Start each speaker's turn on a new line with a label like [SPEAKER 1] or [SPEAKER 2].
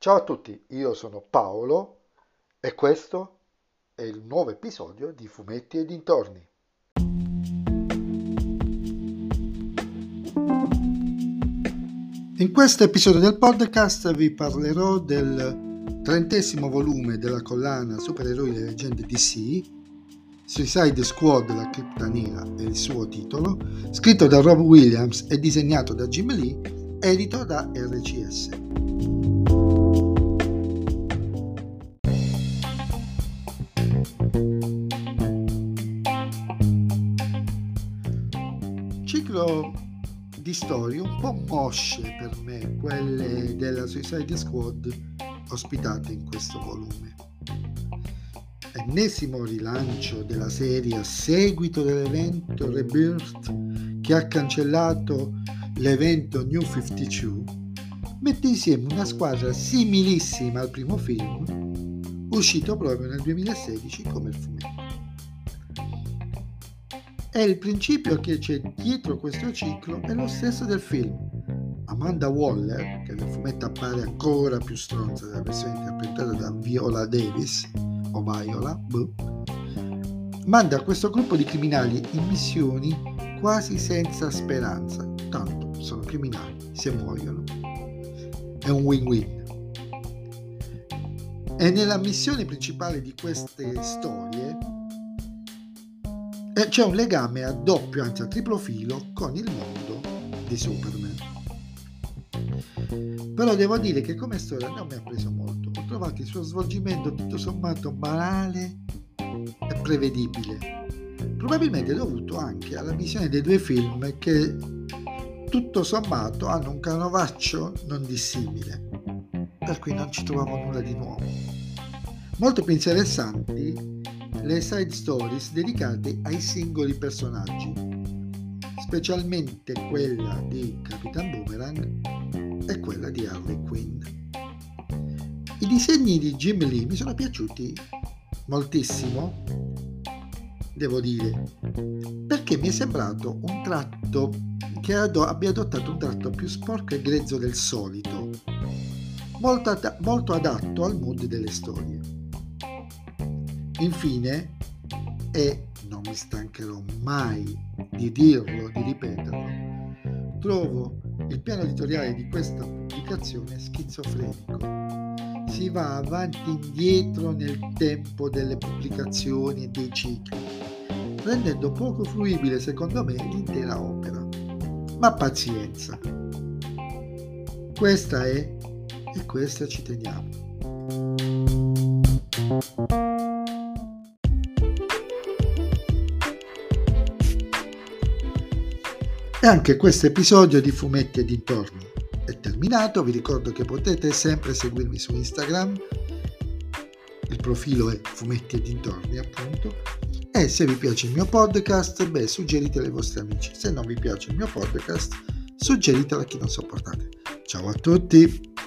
[SPEAKER 1] Ciao a tutti, io sono Paolo e questo è il nuovo episodio di Fumetti e dintorni. In questo episodio del podcast vi parlerò del trentesimo volume della collana Supereroi e leggende DC, Suicide Squad, la cripta nera è il suo titolo, scritto da Rob Williams e disegnato da Jim Lee, edito da RCS. Ciclo di storie un po' mosce per me, quelle della Suicide Squad ospitate in questo volume. Ennesimo rilancio della serie a seguito dell'evento Rebirth che ha cancellato l'evento New 52, mette insieme una squadra similissima al primo film, uscito proprio nel 2016 come il fumetto. E il principio che c'è dietro questo ciclo è lo stesso del film. Amanda Waller, che nel fumetto appare ancora più stronza della versione interpretata da Viola Davis, o Viola, boh, manda questo gruppo di criminali in missioni quasi senza speranza. Tanto sono criminali, se muoiono. È un win-win. E nella missione principale di queste storie c'è un legame a doppio, anzi a triplo filo, con il mondo di Superman. Però devo dire che come storia non mi ha preso molto. Ho trovato il suo svolgimento tutto sommato banale e prevedibile. Probabilmente dovuto anche alla visione dei due film che tutto sommato hanno un canovaccio non dissimile, per cui non ci trovavo nulla di nuovo. Molto più interessanti le side stories dedicate ai singoli personaggi, specialmente quella di Capitan Boomerang e quella di Harley Quinn. I disegni di Jim Lee mi sono piaciuti moltissimo, devo dire, perché mi è sembrato un tratto che abbia adottato un tratto più sporco e grezzo del solito, molto, ad- molto adatto al mood delle storie. Infine, e non mi stancherò mai di dirlo, di ripeterlo, trovo il piano editoriale di questa pubblicazione schizofrenico. Si va avanti e indietro nel tempo delle pubblicazioni e dei cicli, rendendo poco fruibile secondo me l'intera opera. Ma pazienza. Questa è e questa ci teniamo. E anche questo episodio di Fumetti e dintorni è terminato. Vi ricordo che potete sempre seguirmi su Instagram. Il profilo è Fumetti e dintorni, appunto. E se vi piace il mio podcast, beh, suggeritelo ai vostri amici. Se non vi piace il mio podcast, suggeritelo a chi non sopportate. Ciao a tutti!